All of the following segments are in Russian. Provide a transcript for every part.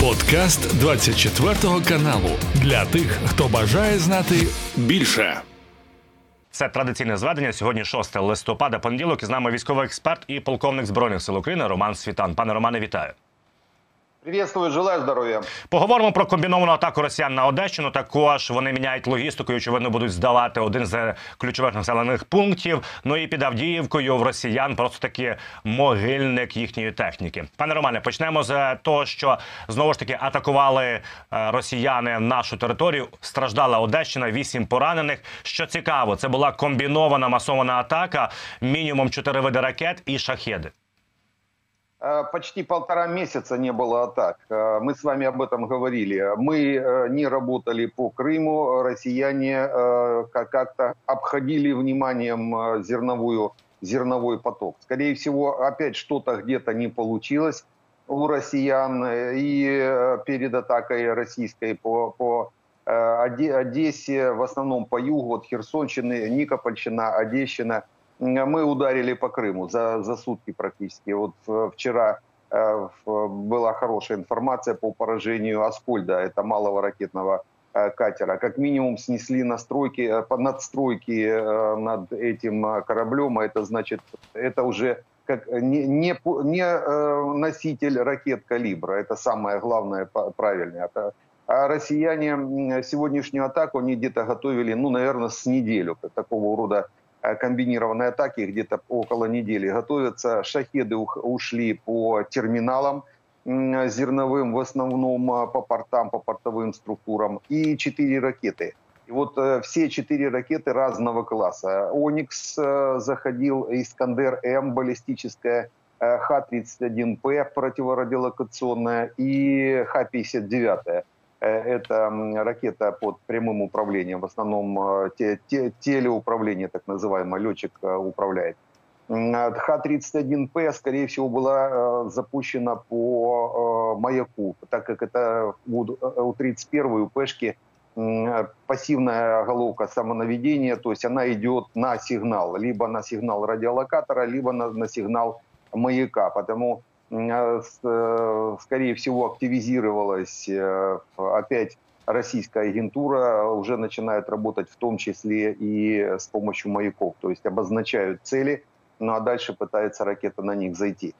Подкаст 24 каналу для тих, хто бажає знати більше. Це традиційне зведення. Сьогодні 6 листопада. Понеділок і з нами військовий експерт і полковник збройних сил України Роман Світан. Пане Романе, вітаю. Приветствую, желаю здоров'я. Поговоримо про комбіновану атаку росіян на Одещину. Також вони міняють логістику і очевидно будуть здавати один з ключових населених пунктів. Ну і під Авдіївкою в росіян просто таки могильник їхньої техніки. Пане Романе, почнемо з того, що знову ж таки атакували е, росіяни нашу територію. Страждала Одещина, вісім поранених. Що цікаво, це була комбінована масована атака. Мінімум чотири види ракет і шахеди. Э, почти полтора месяца не было атак. Э, мы с вами об этом говорили. Мы э, не работали по Крыму. Россияне как-то обходили вниманием зерновую, зерновой поток. Скорее всего, опять что-то где-то не получилось у россиян. И перед атакой российской по, по Одессе, в основном по югу, от Херсонщины, Никопольщина, Одещина – мы ударили по Крыму за, за сутки практически. Вот э, вчера э, была хорошая информация по поражению Аскольда, это малого ракетного э, катера. Как минимум снесли настройки, надстройки над этим кораблем, а это значит, это уже как не, не, не носитель ракет калибра, это самое главное правильное. А россияне сегодняшнюю атаку они где-то готовили, ну, наверное, с неделю такого рода комбинированной атаки где-то около недели готовятся. Шахеды ушли по терминалам зерновым, в основном э, по портам, по портовым структурам, и четыре ракеты. И вот э, все четыре ракеты разного класса. «Оникс» заходил, «Искандер-М» баллистическая, Х-31П противорадиолокационная и Х-59 Э, это ракета под прямым управлением, в основном э, те, те, телеуправление, так называемое, летчик э, управляет. Х-31П, скорее всего, была запущена по маяку, так как это у 31 у Пешки пассивная головка самонаведения, то есть она идет на сигнал, либо на сигнал радиолокатора, либо на, на сигнал маяка. Потому Э, э, скорее всего, активизировалась э, опять российская агентура, уже начинает работать в том числе и с помощью маяков, то есть обозначают цели, ну а дальше пытается ракета на них зайти.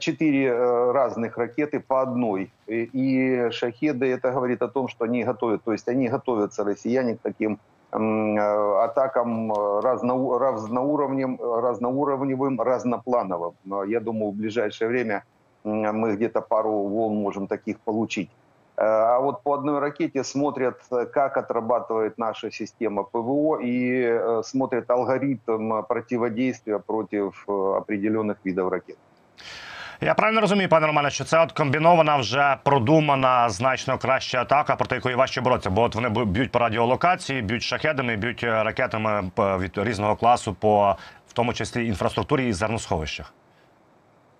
Четыре разных ракеты по одной. И шахеды, это говорит о том, что они готовят, то есть они готовятся, россияне, к таким Э, атакам э, разно, разноуровневым, разноуровневым, разноплановым. Я думаю, в ближайшее время мы где-то пару волн можем таких получить. Э, а вот по одной ракете смотрят, как отрабатывает наша система ПВО и смотрят алгоритм противодействия против определенных видов ракет. Я правильно розумію, пане Романе, що це от комбінована вже продумана значно краща атака, проти якої важче боротися. Бо от вони б'ють по радіолокації, б'ють шахедами, б'ють е, ракетами від різного класу, по в тому числі інфраструктурі і зерносховищах.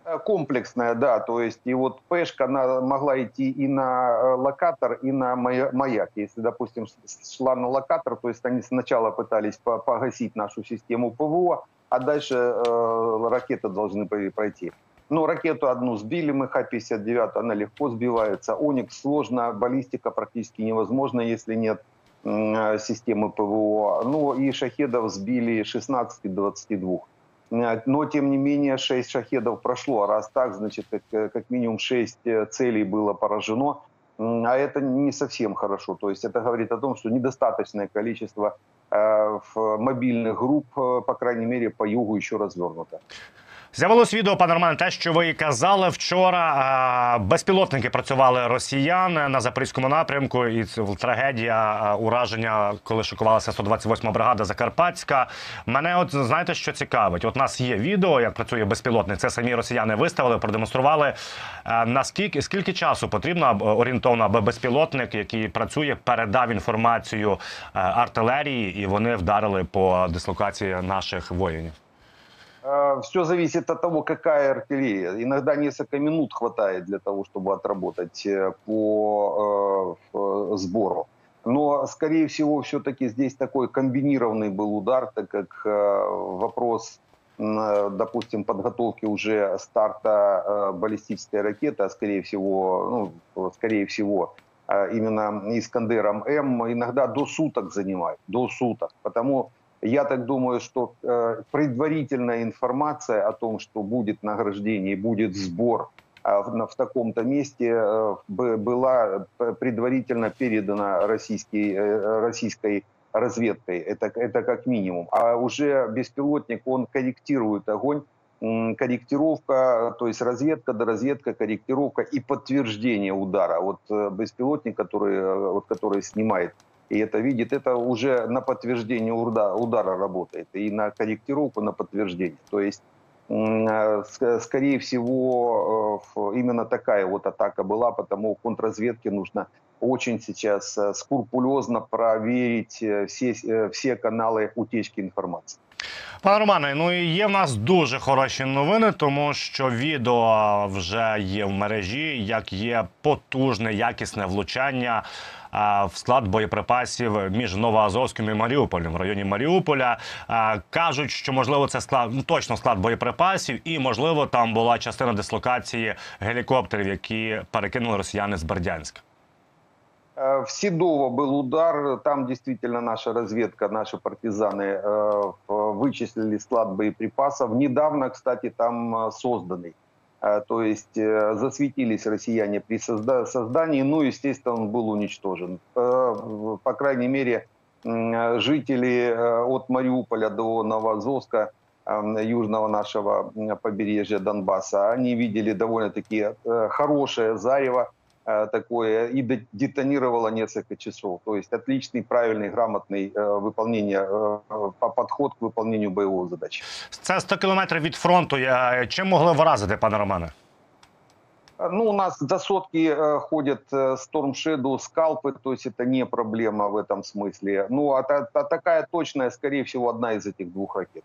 Е, комплексная, да, то есть и вот Пешка она могла идти и на е, локатор, и на маяк. Если, допустим, шла на локатор, то есть они сначала пытались погасить нашу систему ПВО, а дальше э, ракеты должны пройти. Ну, ракету одну сбили мы, Х-59, она легко сбивается. Оникс сложно, баллистика практически невозможна, если нет э, системы ПВО. Ну, и шахедов сбили 16-22. Но, тем не менее, 6 шахедов прошло. А раз так, значит, как, э, как минимум 6 э, целей было поражено. А это не совсем хорошо. То есть это говорит о том, что недостаточное количество мобильных групп, по крайней мере, по югу еще развернуто. З'явилось відео, пане Романе, те, що ви казали вчора. Безпілотники працювали росіян на запорізькому напрямку, і це трагедія ураження, коли шокувалася 128 бригада Закарпатська. Мене, от знаєте, що цікавить? От у нас є відео, як працює безпілотник. Це самі росіяни виставили, продемонстрували. Наскільки скільки часу потрібно орієнтовно, аби безпілотник, який працює, передав інформацію артилерії, і вони вдарили по дислокації наших воїнів? Э, все зависит от того, какая артиллерия. Иногда несколько минут хватает для того, чтобы отработать э, по э, сбору. Но, скорее всего, все-таки здесь такой комбинированный был удар, так как вопрос, допустим, подготовки уже старта баллистической ракеты, а скорее всего, ну, скорее всего, именно Искандером М, иногда до суток занимает, до суток. Потому я так думаю, что предварительная информация о том, что будет награждение, будет сбор в, в таком-то месте, была предварительно передана российской, российской разведкой, это, это как минимум. А уже беспилотник, он корректирует огонь, корректировка, то есть разведка, доразведка, корректировка и подтверждение удара. Вот э, беспилотник, который, э, вот, который снимает и это видит, это уже на подтверждение удара, удара работает, и на корректировку, на подтверждение. То есть, э, скорее всего, именно такая вот атака была, потому контрразведке нужно очень сейчас э, скрупулезно проверить э, все, э, все канали утечки інформації. Пане Романе, ну і є в нас дуже хороші новини, тому що відео вже є в мережі, як є потужне, якісне влучання в склад боєприпасів між Новоазовським і Маріуполем в районі Маріуполя. Кажуть, що можливо це склад ну, точно склад боєприпасів, і можливо там була частина дислокації гелікоптерів, які перекинули росіяни з Бердянська. Э, в Седово был удар, там действительно наша разведка, наши партизаны э, вычислили склад боеприпасов. Недавно, кстати, там э, созданный. То есть засветились россияне при создании, ну, естественно, он был уничтожен. По крайней мере, жители от Мариуполя до Новоазовска, южного нашего побережья Донбасса, они видели довольно-таки хорошее зарево, Э, такое и детонировало несколько часов. То есть отличный, правильный, грамотный э, выполнение, э, подход к выполнению бойової задачі. Це 100 кілометрів від фронту. Чим могли вразити, пане Романе? Ну, у нас до сотки э, ходят Storm Shadow, скалпы, то есть это не проблема в этом смысле. Ну, а, та, та, такая точная, скорее всего, одна из этих двух ракет.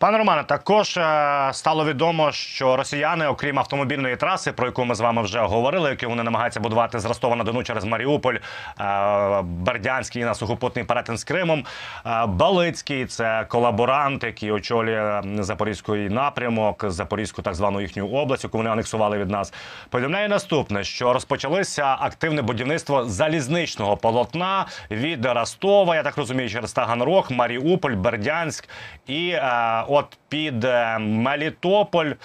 Пане Романе, також е, стало відомо, що росіяни, окрім автомобільної траси, про яку ми з вами вже говорили, яку вони намагаються будувати з Ростова на Дону через Маріуполь, е, Бердянський на сухопутний перетин з Кримом. Е, Балицький це колаборант, який очолює Запорізький напрямок, Запорізьку так звану їхню область, яку вони анексували від нас. Повідомляє наступне, що розпочалося активне будівництво залізничного полотна від Ростова. Я так розумію, через Таганрог, Маріуполь, Бердянськ і от під е, Мелітополь е,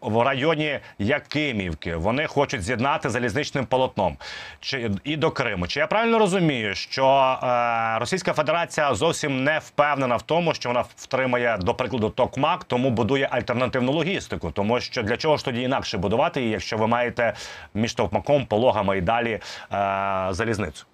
в районі Якимівки. Вони хочуть з'єднати залізничним полотном чи і до Криму. Чи я правильно розумію, що е, Російська Федерація зовсім не впевнена в тому, що вона втримає до прикладу Токмак, тому будує альтернативну логістику, тому що для чого ж тоді інакше будувати якщо ви маєте між Токмаком, пологами і далі залізницю?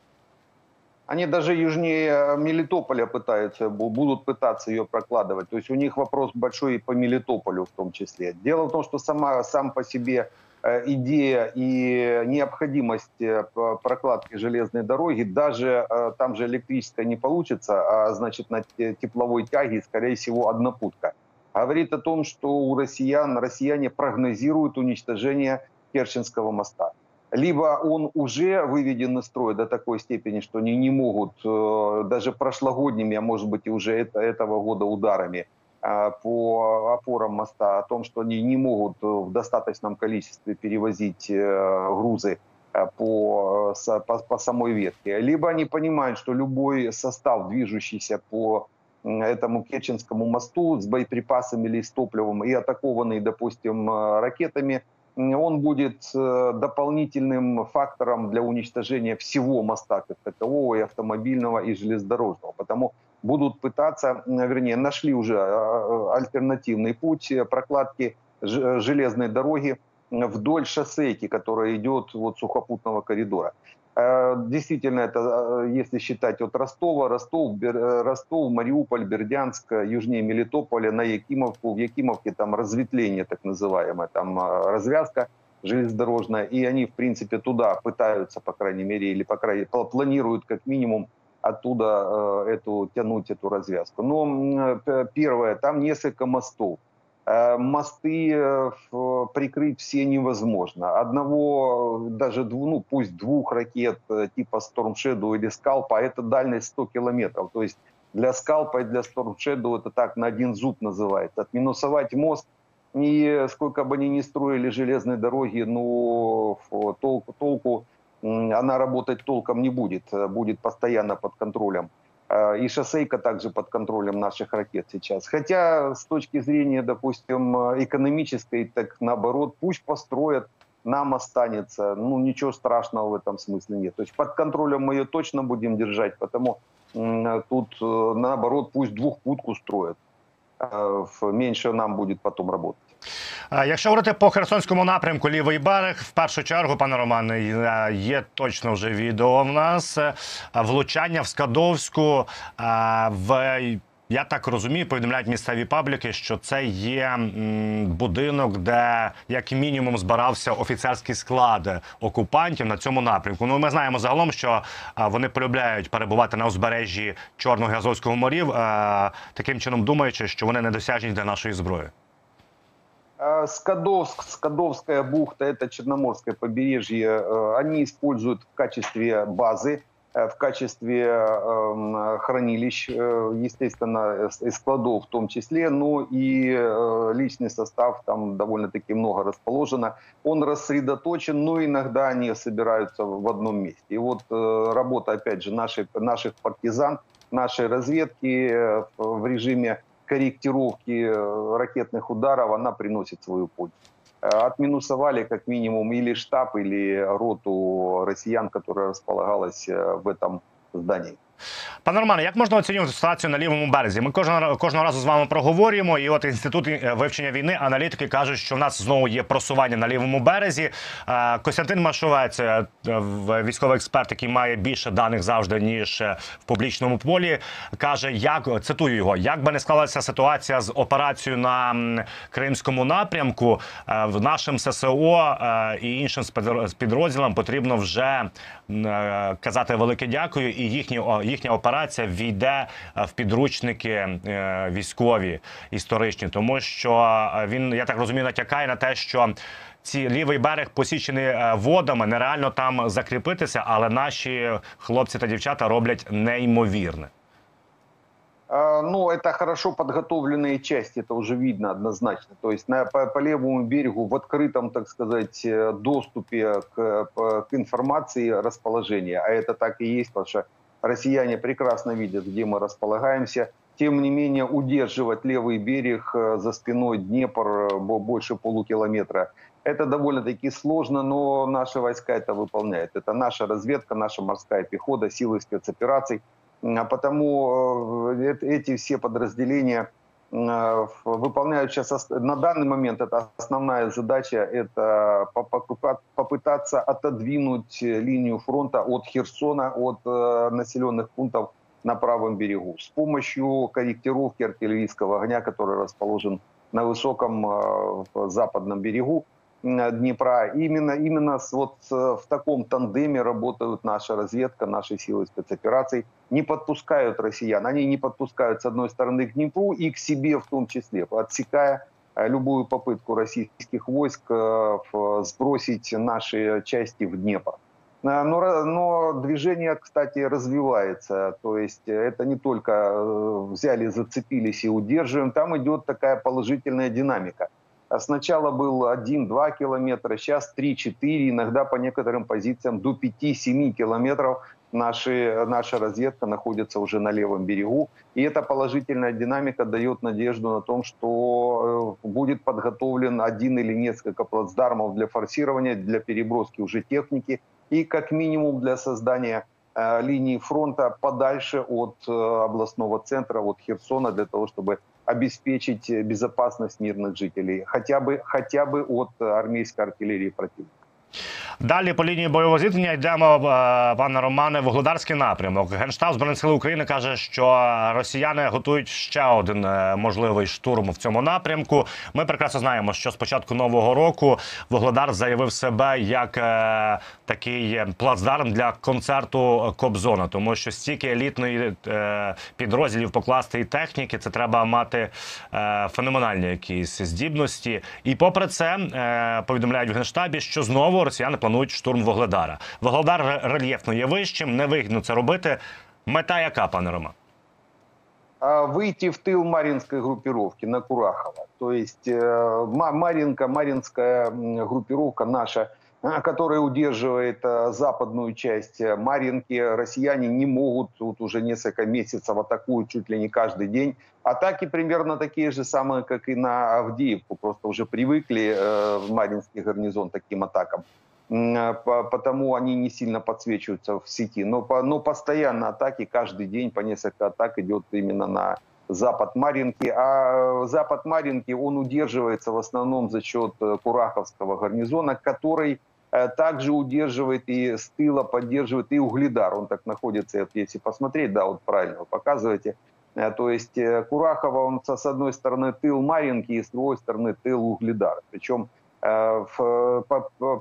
Они даже южнее э, Мелитополя пытаются, будут пытаться ее прокладывать. То есть у них вопрос большой и по Мелитополю в том числе. Дело в том, что сама, сам по себе э, идея и необходимость э, прокладки железной дороги, даже там же электрическая не получится, а значит на тепловой тяге, скорее всего, однопутка. Говорит о том, что у россиян, россияне прогнозируют уничтожение Керченского моста либо он уже выведен из строя до такой степени, что они не могут э, даже прошлогодними, а может быть и уже это, этого года ударами э, по опорам моста, о том, что они не могут э, в достаточном количестве перевозить грузы по, по, по самой ветке. Либо они понимают, что любой состав, движущийся по этому Керченскому мосту с боеприпасами или с топливом и атакованный, допустим, ракетами – он будет э, дополнительным фактором для уничтожения всего моста как такового, и автомобильного, и железнодорожного. Потому будут пытаться, вернее, нашли уже э, э, альтернативный путь прокладки железной дороги вдоль шоссейки, которая идет вот сухопутного коридора. Э, действительно, это э, если считать от Ростова, Ростов, э, Ростов, Мариуполь, Бердянск, южнее Мелитополя, на Якимовку. В Якимовке там разветвление так называемое, там развязка железнодорожная, и они, в принципе, туда пытаются, по крайней мере, или по крайней планируют как минимум оттуда эту, тянуть эту развязку. Но первое, там несколько мостов. Э, мосты э, прикрыть все невозможно. Одного, даже ну, пусть двух ракет э, типа Storm Shadow или Скалпа, это дальность 100 километров. То есть для Скалпа и для Storm Shadow это так на один зуб называется. Отминусовать мост И сколько бы они ни строили железные дороги, но толку, толку она работать толком не будет, будет постоянно под контролем. И шоссейка также под контролем наших ракет сейчас. Хотя с точки зрения, допустим, экономической, так наоборот, пусть построят, нам останется. Ну, ничего страшного в этом смысле нет. То есть под контролем мы ее точно будем держать, потому тут, э, наоборот, пусть двухпутку строят. Меньше нам буде потім работать. Якщо говорити по Херсонському напрямку, лівий берег, в першу чергу, пане Романе, є точно вже відео в нас влучання в Скадовську в я так розумію, повідомляють місцеві пабліки, що це є будинок, де як мінімум збирався офіцерський склад окупантів на цьому напрямку. Ну ми знаємо загалом, що вони полюбляють перебувати на узбережжі Чорного і Азовського морів, таким чином думаючи, що вони недосяжні для нашої зброї. Скадовск, Скадовская бухта, это Черноморское побережье, они используют в качестве базы Э, в качестве эм, хранилищ, э, естественно, и складов в том числе, но и э, личный состав там довольно-таки много расположено. Он рассредоточен, но иногда они собираются в одном месте. И вот работа, опять же, наших, наших партизан, нашей разведки в режиме корректировки ракетных ударов, она приносит свою пользу. Э, отминусовали как минимум или штаб, или роту россиян, которая располагалась э, в этом здании. Пане Романе, як можна оцінювати ситуацію на лівому березі? Ми кожного кожного разу з вами проговорюємо. І от інститут е, вивчення війни аналітики кажуть, що в нас знову є просування на лівому березі. Е, Костянтин Машовець, е, військовий експерт, який має більше даних завжди ніж в публічному полі, каже: як цитую його, як би не склалася ситуація з операцією на кримському напрямку, в нашим ССО і іншим підрозділам потрібно вже казати велике дякую і їхні їхня операція війде е, в підручники е, військові історичні, тому що е, він я так розумію, натякає на те, що. Ці лівий берег посічений водами, нереально там закріпитися, але наші хлопці та дівчата роблять неймовірне. Ну, это хорошо подготовленные части, это уже видно однозначно. То есть на, по, по левому берегу в открытом, так сказать, доступе к, к информации расположения, а это так и есть, потому что Россияне прекрасно видят, где мы располагаемся. Тем не менее, удерживать левый берег э, за спиной Днепр э, больше полукилометра – это довольно-таки сложно, но наши войска это выполняют. Это наша разведка, наша морская пехота, силы спецопераций. А потому э, эти все подразделения выполняют сейчас на данный момент это основная задача это попытаться отодвинуть линию фронта от Херсона от э, населенных пунктов на правом берегу с помощью корректировки артиллерийского огня, который расположен на высоком э, западном берегу. Днепра. Именно, именно вот в таком тандеме работают наша разведка, наши силы спецопераций. Не подпускают россиян. Они не подпускают, с одной стороны, к Днепру и к себе в том числе, отсекая э, любую попытку российских войск э, сбросить наши части в Днепр. Э, но, но движение, кстати, развивается. То есть это не только взяли, зацепились и удерживаем. Там идет такая положительная динамика. А сначала был 1-2 километра, сейчас 3-4, иногда по некоторым позициям до 5-7 километров наши, наша разведка находится уже на левом берегу. И эта положительная динамика дает надежду на том, что э, будет подготовлен один или несколько плацдармов для форсирования, для переброски уже техники и как минимум для создания э, линии фронта подальше от э, областного центра, от Херсона, для того, чтобы обеспечить безопасность мирных жителей, хотя бы, хотя бы от армейской артиллерии противника. Далі по лінії бойового зіткнення йдемо, е, пане Романе, Вугледарський напрямок. Генштаб Збройних сил України каже, що росіяни готують ще один е, можливий штурм в цьому напрямку. Ми прекрасно знаємо, що з початку нового року Вугледар заявив себе як е, такий плацдарм для концерту Кобзона, тому що стільки елітної підрозділів покласти і техніки, це треба мати феноменальні якісь здібності. І попри це повідомляють в генштабі, що знову росіяни планують штурм Вогледара. Вогледар рельєфно є вищим, невигідно це робити. Мета яка, пане Рома? выйти в тыл Маринской группировки на Курахово. То есть э, Маринка, Маринская группировка наша, э, которая удерживает э, западную часть Маринки, россияне не могут, вот уже несколько месяцев атакуют чуть ли не каждый день. Атаки примерно такие же самые, как и на Авдеевку, просто уже привыкли в Маринский гарнизон таким атакам потому они не сильно подсвечиваются в сети. Но, но постоянно атаки, каждый день по несколько атак идет именно на запад Маринки. А запад Маринки, он удерживается в основном за счет э, Кураховского гарнизона, который э, также удерживает и с тыла поддерживает и Угледар. Он так находится, если посмотреть, да, вот правильно вы показываете. Э, то есть Курахова, он с одной стороны тыл Маринки и с другой стороны тыл Угледара. Причем Э,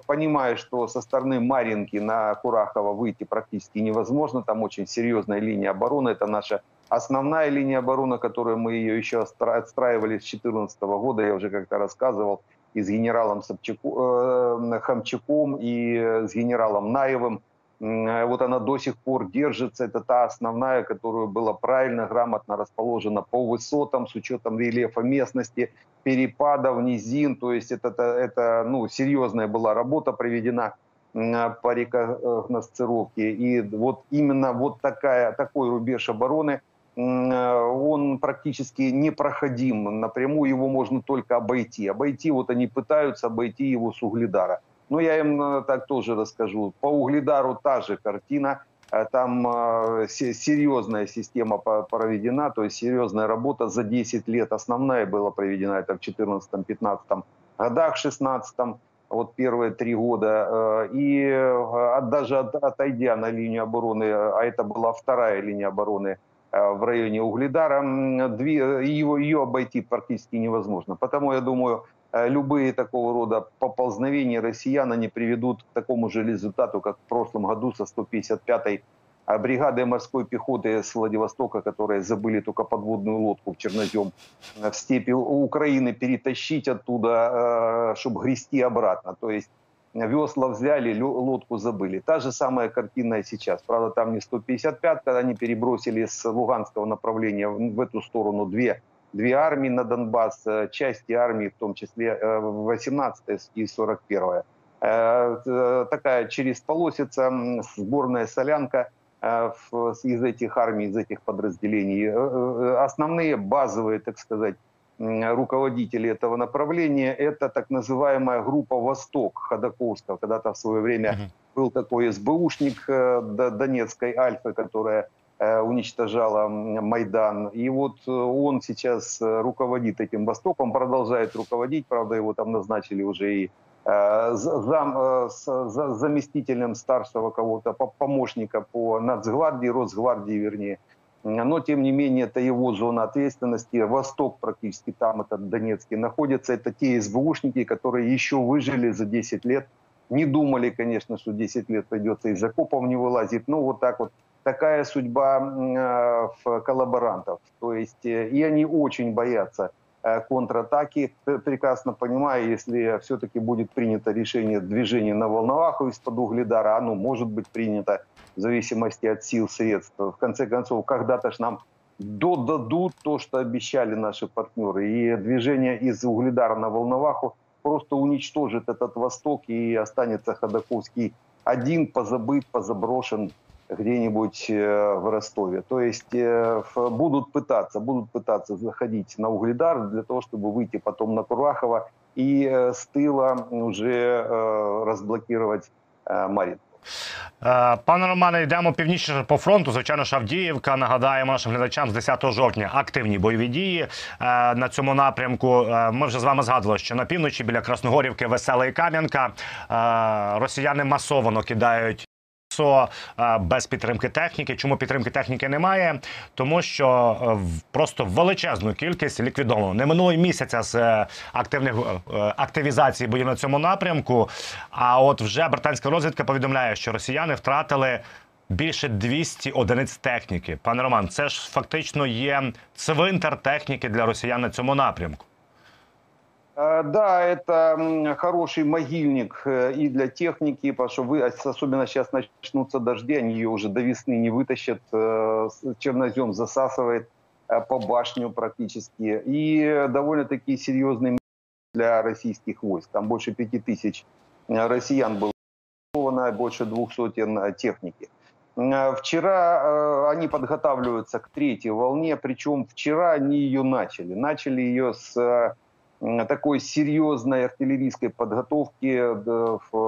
понимая, что со стороны Маринки на Курахово выйти практически невозможно, там очень серьезная линия обороны, это наша основная линия обороны, которую мы ее еще отстраивали с 2014 года, я уже как-то рассказывал, и с генералом Собчаку, э, Хамчаком, и с генералом Наевым. Вот она до сих пор держится, это та основная, которая была правильно, грамотно расположена по высотам, с учетом рельефа местности, перепадов, низин, то есть это, это, это ну, серьезная была работа проведена по рекогносцировке. И вот именно вот такая, такой рубеж обороны, он практически непроходим. Напрямую его можно только обойти. Обойти, вот они пытаются обойти его с Угледара. Но я им э, так тоже расскажу. По Угледару та же картина – Э, там э, серьезная система проведена, то есть серьезная работа за 10 лет. Основная была проведена это в 2014-2015 годах, в 2016 вот первые три года. Э, и даже отойдя на линию обороны, а это была вторая линия обороны в районе Угледара, ее, ее обойти практически невозможно. Потому я думаю, Э, любые такого рода поползновения россиян, они приведут к такому же результату, как в прошлом году со 155-й э, бригадой морской пехоты с Владивостока, которые забыли только подводную лодку в Чернозем э, в степи Украины перетащить оттуда, чтобы грести обратно. То есть весла взяли, лодку забыли. Та же самая картина и сейчас. Правда, там не 155, когда они перебросили с Луганского направления в эту сторону две две армии на Донбасс, э, части армии, в том числе 18 э, и 41-я. Э, такая через полосица, сборная солянка из этих армий, из этих подразделений. Основные базовые, так сказать, руководители этого направления – это так называемая группа «Восток» Ходаковского. Когда-то в свое время был такой СБУшник Донецкой Альфы, которая Э, уничтожала Майдан. И вот э, он сейчас э, руководит этим Востоком, продолжает руководить, правда, его там назначили уже и зам, заместителем старшего кого-то, помощника по нацгвардии, Росгвардии вернее. Но, тем не менее, это его зона ответственности. Восток практически там, это Донецкий, находится. Это те СБУшники, которые еще выжили за 10 лет. Не думали, конечно, что 10 лет придется из окопов не вылазить. Но вот так вот такая судьба э, коллаборантов. То есть э, и они очень боятся контратаки, прекрасно понимая, если все-таки будет принято решение движения на Волноваху из-под Угледара, оно может быть принято в зависимости от сил, средств. В конце концов, когда-то ж нам додадут то, что обещали наши партнеры. И движение из Угледара на Волноваху просто уничтожит этот Восток и останется Ходаковский один, позабыт, позаброшен где-нибудь э, в Ростове. То есть э, будут пытаться, будут пытаться заходить на Угледар для того, чтобы выйти потом на Курахово и э, с тыла уже разблокировать Марин. Пане Романе, йдемо північніше по фронту. Звичайно, Шавдіївка. Нагадаємо нашим глядачам з 10 жовтня активні бойові дії на цьому напрямку. Ми вже з вами згадували, що на півночі біля Красногорівки, Весела і Кам'янка росіяни масово кидають СО е, без підтримки техніки. Чому підтримки техніки немає? Тому що е, просто величезну кількість ліквідовано. Не минуло місяця з е, активних активізації боїв на цьому напрямку. А от вже британська розвідка повідомляє, що росіяни втратили. Більше 200 одиниць техніки. Пане Роман, це ж фактично є цвинтар техніки для росіян на цьому напрямку. Э, да, это хороший могильник э, и для техники, потому что вы, особенно сейчас начнутся дожди, они ее уже до весны не вытащат, э, чернозем засасывает по башню практически. И довольно-таки серьезный для российских войск. Там больше пяти тысяч россиян было больше двух сотен техники. Вчера они подготавливаются к третьей волне, причем вчера они ее начали. Начали ее с такой серьезной артиллерийской подготовки.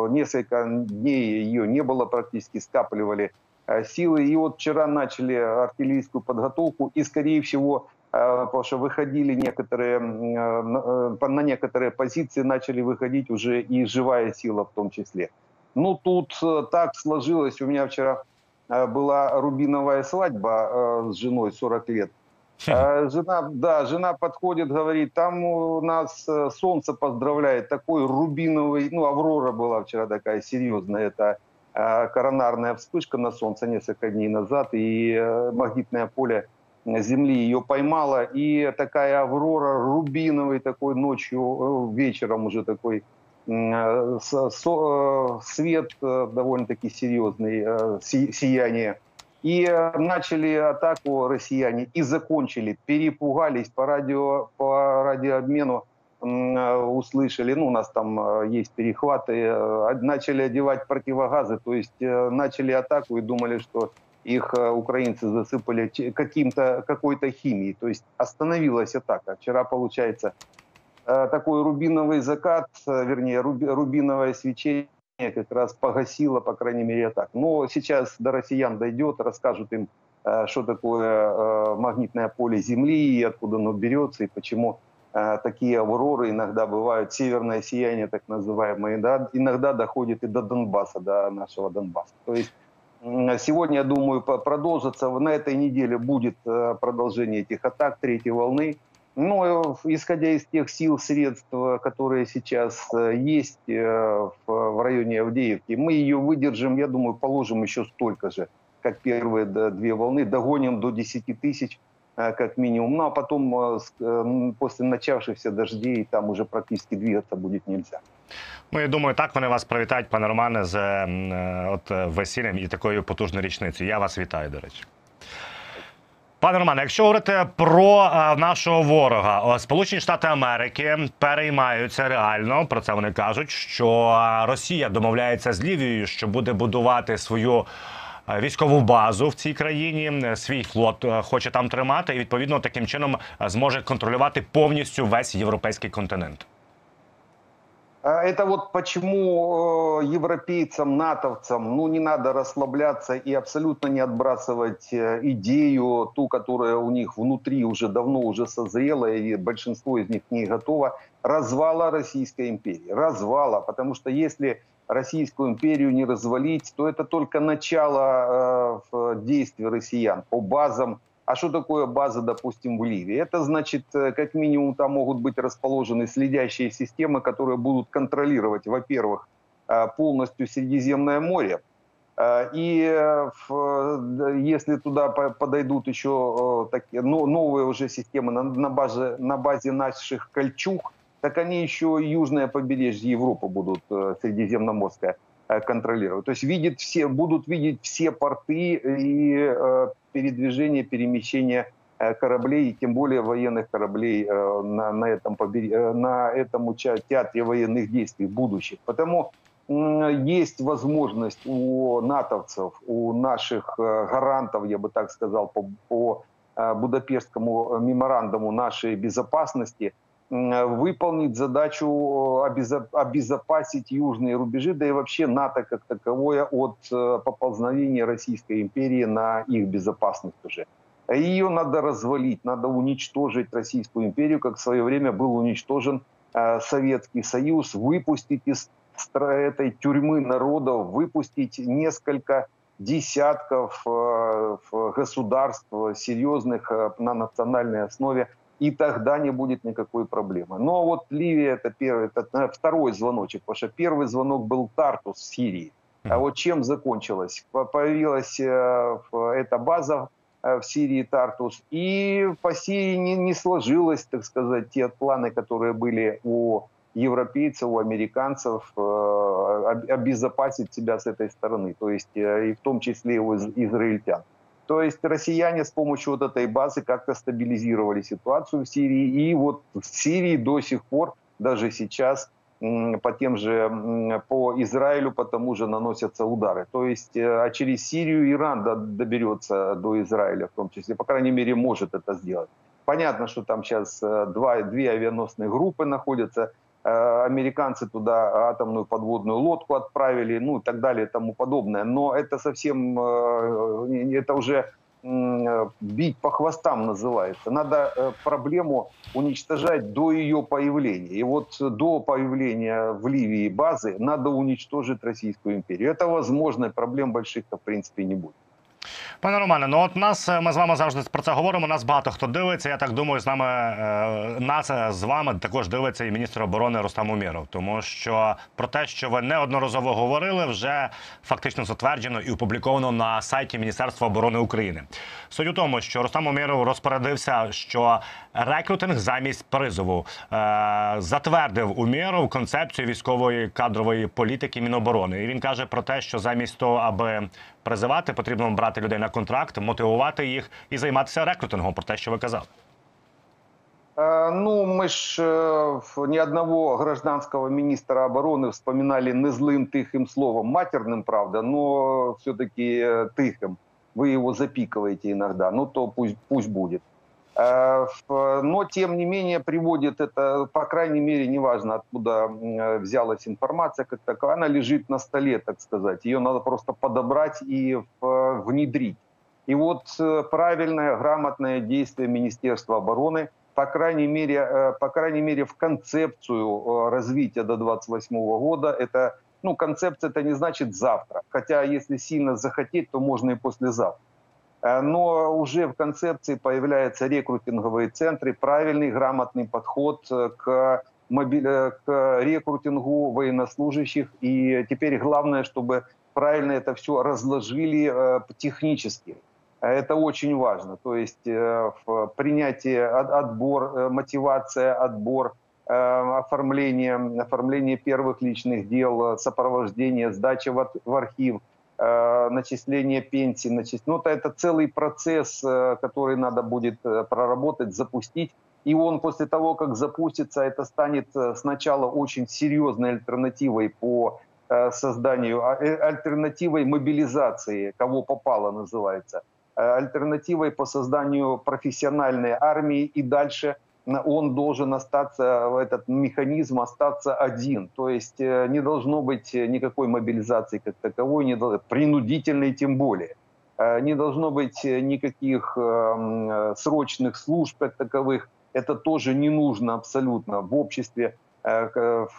Несколько дней ее не было практически, скапливали э, силы. И вот вчера начали артиллерийскую подготовку и, скорее всего, э, потому что выходили некоторые, э, на некоторые позиции начали выходить уже и живая сила в том числе. Ну, тут так сложилось. У меня вчера была рубиновая свадьба с женой 40 лет. А жена, да, жена подходит, говорит, там у нас э, солнце поздравляет, такой рубиновый, ну, Аврора была вчера такая серьезная, это э, коронарная вспышка на солнце несколько дней назад, и э, магнитное поле Земли ее поймало, и такая Аврора рубиновый такой ночью, вечером уже такой свет довольно-таки серьезный, сияние и э, начали атаку россияне и закончили, перепугались по радио, по радиообмену э, услышали, ну, у нас там э, есть перехваты, начали одевать противогазы, то есть начали атаку и думали, что их украинцы засыпали каким-то, какой-то химией. То есть остановилась атака. Вчера, получается, такой рубиновый закат, вернее, рубиновое свечение как раз погасила, по крайней мере, так. Но сейчас до россиян дойдет, расскажут им, э, что такое э, магнитное поле Земли, откуда оно берется, и почему э, такие авроры иногда бывают, северное сияние так называемое, да, иногда доходит и до Донбасса, до нашего Донбасса. То есть сегодня, я думаю, продолжится, на этой неделе будет продолжение этих атак третьей волны, ну, исходя из тех сил, средств, которые сейчас э, есть э, в районе Авдеевки, мы ее выдержим, я думаю, положим еще столько же, как первые две волны, догоним до 10 тысяч э, как минимум. Ну, а потом после начавшихся дождей там уже практически двигаться будет нельзя. Ну, я думаю, так вони вас привітають, пане Романе, з от весіллям і такою потужною річницею. Я вас вітаю, до речі. Пане Романе, якщо говорити про а, нашого ворога, Сполучені Штати Америки переймаються реально. Про це вони кажуть, що Росія домовляється з Лівією, що буде будувати свою військову базу в цій країні. Свій флот хоче там тримати, і відповідно таким чином зможе контролювати повністю весь європейський континент. А это вот почему э, европейцам, натовцам, ну, не надо расслабляться и абсолютно не отбрасывать э, идею, ту, которая у них внутри уже давно уже созрела, и большинство из них не готово, развала Российской империи. Развала, потому что если Российскую империю не развалить, то это только начало э, действий россиян по базам а что такое база, допустим, в Ливии? Это значит, э, как минимум, там могут быть расположены следящие системы, которые будут контролировать, во-первых, э, полностью Средиземное море, э, и если туда подойдут еще такие, новые уже системы на базе, на базе наших кольчуг, так они еще южное побережье Европы будут, Средиземноморское, контролировать. То есть видят все, будут видеть все порты и передвижение, перемещение э, кораблей, и тем более военных кораблей э, на, на, этом, э, на этом театре военных действий будущих. Потому есть возможность у натовцев, у наших гарантов, я бы так сказал, по, по Будапештскому меморандуму нашей безопасности выполнить задачу обезопасить южные рубежи, да и вообще НАТО как таковое от поползновения Российской империи на их безопасность уже. Ее надо развалить, надо уничтожить Российскую империю, как в свое время был уничтожен Советский Союз, выпустить из этой тюрьмы народов, выпустить несколько десятков государств серьезных на национальной основе и тогда не будет никакой проблемы. Но вот Ливия это первый, это второй звоночек, потому что первый звонок был Тартус в Сирии. А вот чем закончилось? Появилась э, эта база э, в Сирии Тартус, и по Сирии не, не сложилось, так сказать, те планы, которые были у европейцев, у американцев, э, обезопасить себя с этой стороны, то есть и в том числе у израильтян. То есть россияне с помощью вот этой базы как-то стабилизировали ситуацию в Сирии. И вот в Сирии до сих пор, даже сейчас, по тем же, по Израилю, по тому же наносятся удары. То есть, э, а через Сирию Иран доберется до Израиля в том числе, по крайней мере, может это сделать. Понятно, что там сейчас э, два, две авианосные группы находятся, американцы туда атомную подводную лодку отправили, ну и так далее и тому подобное. Но это совсем, это уже Э, бить по хвостам называется. Надо э, проблему уничтожать до ее появления. И вот до появления в Ливии базы надо уничтожить Российскую империю. Это возможно, проблем больших-то в принципе не будет. Пане Романе, ну от нас е, ми з вами завжди про це говоримо. Нас багато хто дивиться. Я так думаю, з нами е, нас е, з вами також дивиться і міністр оборони Рустам Уміров. Тому що про те, що ви неодноразово говорили, вже фактично затверджено і опубліковано на сайті Міністерства оборони України. Суть у тому, що Рустам Уміров розпорядився, що рекрутинг замість призову затвердив Уміров концепцію військової кадрової політики Міноборони. І він каже про те, що замість того, аби призивати, потрібно брати людей на контракт, мотивувати їх і займатися рекрутингом. Про те, що ви казали. Ну, мы ж э, ни одного гражданского министра обороны вспоминали не злым тихим словом, матерным, правда, но все-таки э, тихим. Вы его запикиваете иногда, ну то пусть, пусть будет. Э, но, тем не менее, приводит это, по крайней мере, неважно, откуда взялась информация как таковая, она лежит на столе, так сказать. Ее надо просто подобрать и внедрить. И вот э, правильное, грамотное действие Министерства обороны, по крайней мере, э, по крайней мере в концепцию развития до 2028 года, это, ну, концепция это не значит завтра. Хотя, если сильно захотеть, то можно и послезавтра. Э, но уже в концепции появляются рекрутинговые центры, правильный, грамотный подход э, к. Э, к рекрутингу военнослужащих. И теперь главное, чтобы правильно это все разложили технически. Это очень важно. То есть принятие, отбор, мотивация, отбор, оформление, оформление первых личных дел, сопровождение, сдача в архив – начисление пенсий, начис... ну, это, это целый процесс, э, который надо будет э, проработать, запустить. И он после того, как запустится, это станет сначала очень серьезной альтернативой по созданию, а, альтернативой мобилизации, кого попало называется, альтернативой по созданию профессиональной армии и дальше – он должен остаться, этот механизм остаться один. То есть э, не должно быть никакой мобилизации как таковой, не должно, принудительной тем более. Э, не должно быть никаких эм, срочных служб как таковых. Это тоже не нужно абсолютно в обществе э,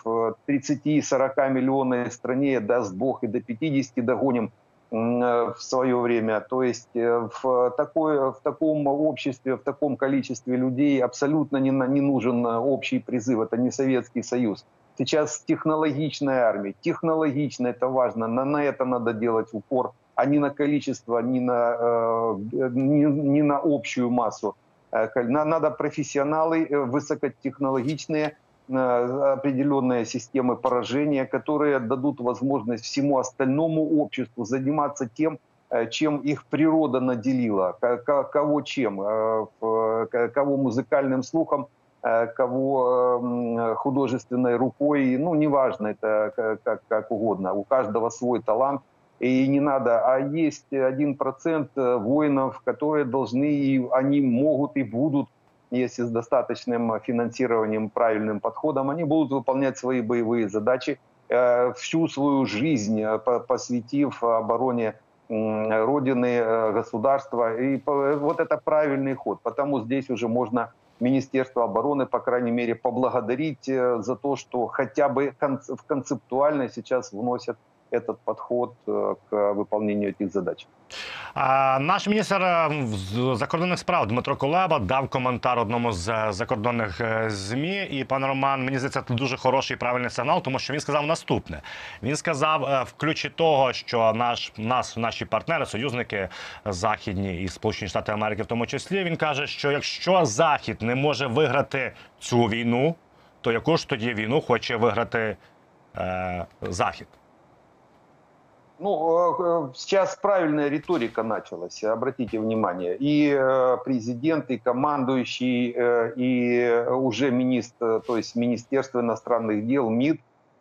в 30-40 миллионной стране, даст Бог, и до 50 догоним Э, в свое время. То есть э, в, такой, в таком обществе, в таком количестве людей абсолютно не, не нужен э, общий призыв. Это не Советский Союз. Сейчас технологичная армия. Технологично это важно. На, на это надо делать упор, а не на количество, не на, не, не на общую массу. Надо профессионалы высокотехнологичные, Э, определенные системы поражения, которые дадут возможность всему остальному обществу заниматься тем, э, чем их природа наделила, кого чем, э, кого музыкальным слухом, кого художественной рукой, ну, неважно, это как, как угодно, у каждого свой талант, и не надо, а есть один процент воинов, которые должны, и они могут и будут если с достаточным финансированием, правильным подходом, они будут выполнять свои боевые задачи, э, всю свою жизнь э, посвятив обороне Родины, э, государства. И вот это правильный ход. Потому здесь уже можно Министерство обороны, по крайней мере, поблагодарить за то, что хотя бы в концептуально сейчас вносят этот подход к выполнению этих задач. Наш міністр е, закордонних справ Дмитро Кулеба дав коментар одному з е, закордонних е, змі. І пан Роман, мені здається, це дуже хороший і правильний сигнал, тому що він сказав наступне: він сказав, в ключі того, що наш нас, наші партнери, союзники західні і Сполучені Штати Америки, в тому числі, він каже, що якщо Захід не може виграти цю війну, то яку ж тоді війну хоче виграти е, Захід? Ну, э, сейчас правильная риторика началась, обратите внимание. И э, президент, и командующий, э, и уже министр, то есть Министерство иностранных дел, МИД,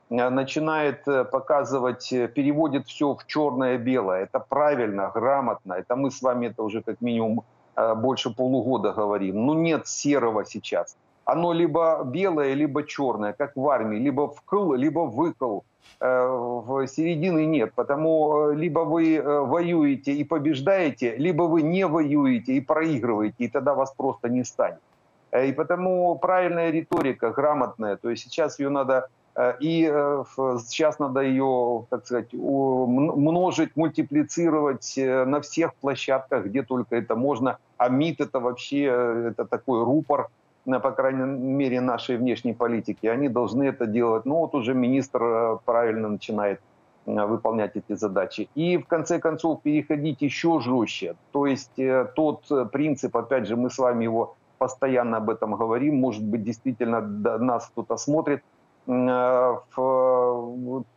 начинает показывать, переводит все в черное-белое. Это правильно, грамотно. Это мы с вами это уже как минимум больше полугода говорим. Ну нет серого сейчас. Оно либо белое, либо черное, как в армии. Либо вкл, либо выкл. Э, в середины нет. Потому э, либо вы э, воюете и побеждаете, либо вы не воюете и проигрываете, и тогда вас просто не станет. И потому правильная риторика, грамотная, то есть сейчас ее надо и сейчас надо ее, так сказать, множить, мультиплицировать на всех площадках, где только это можно. А МИД это вообще это такой рупор, по крайней мере, нашей внешней политики, они должны это делать. Ну вот уже министр э, правильно начинает э, выполнять эти задачи. И в конце концов переходить еще жестче. То есть э, тот принцип, опять же, мы с вами его постоянно об этом говорим, может быть, действительно нас кто-то смотрит,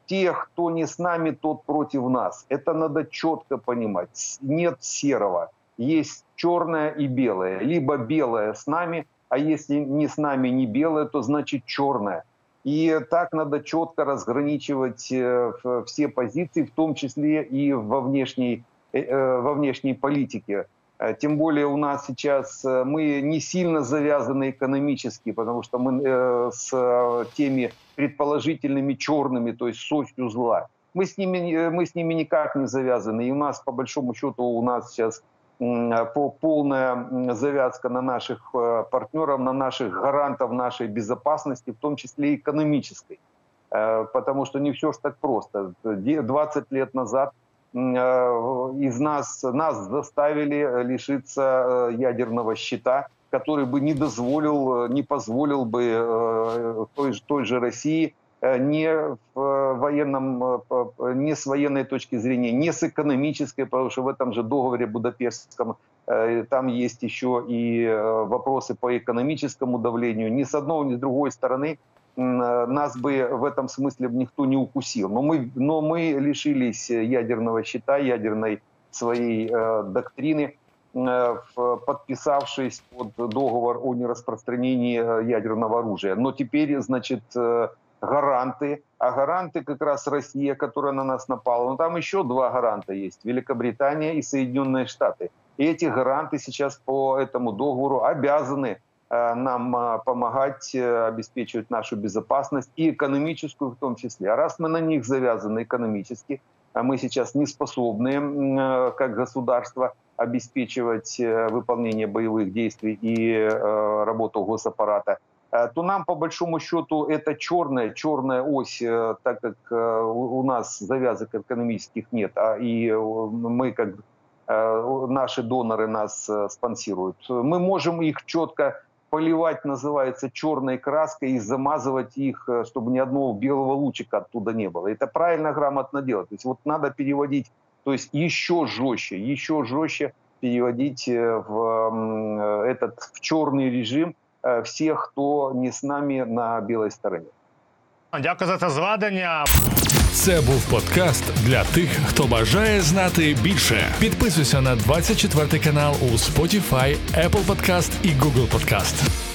тех, кто не с нами, тот против нас. Это надо четко понимать. Нет серого. Есть черное и белое. Либо белое с нами, а если не с нами не белое, то значит черное. И так надо четко разграничивать э, все позиции, в том числе и во внешней, э, э, во внешней политике. Тем более у нас сейчас мы не сильно завязаны экономически, потому что мы с теми предположительными черными, то есть с осью зла, мы с ними, мы с ними никак не завязаны. И у нас, по большому счету, у нас сейчас полная завязка на наших э, партнеров, на наших гарантов нашей безопасности, в том числе и экономической. Э, потому что не все ж так просто. 20 лет назад э, из нас, нас заставили лишиться ядерного щита, который бы не дозволил, не позволил бы той, той же России Э, не э, военном, э, не с военной точки зрения, не с экономической, потому что в этом же договоре Будапештском там есть еще и вопросы по экономическому давлению. Ни с одной, ни с другой стороны нас бы в этом смысле никто не укусил. Но мы, но мы лишились ядерного щита, ядерной своей э, доктрины, э, подписавшись под договор о нераспространении ядерного оружия. Но теперь, значит, э, гаранты, а гаранты как раз Россия, которая на нас напала. Но там еще два гаранта есть, Великобритания и Соединенные Штаты. И эти гаранты сейчас по этому договору обязаны э, нам э, помогать э, обеспечивать нашу безопасность и экономическую в том числе. А раз мы на них завязаны экономически, а мы сейчас не способны как государство обеспечивать выполнение боевых действий и работу госаппарата, то нам по большому счету это черная, черная ось, э, так как э, у нас завязок экономических нет, а и мы как наши доноры нас спонсируют. Мы можем их четко поливать, называется, черной краской и замазывать их, чтобы ни одного белого лучика оттуда не было. Это правильно, грамотно делать. То есть вот надо переводить, то есть еще жестче, еще жестче переводить в этот в черный режим, Э, всех, хто не з нами на білій стороні. Дякую за це зведення. Це був подкаст для тих, хто бажає знати більше. Підписуйся на 24 канал у Spotify, Apple Podcast і Google Podcast.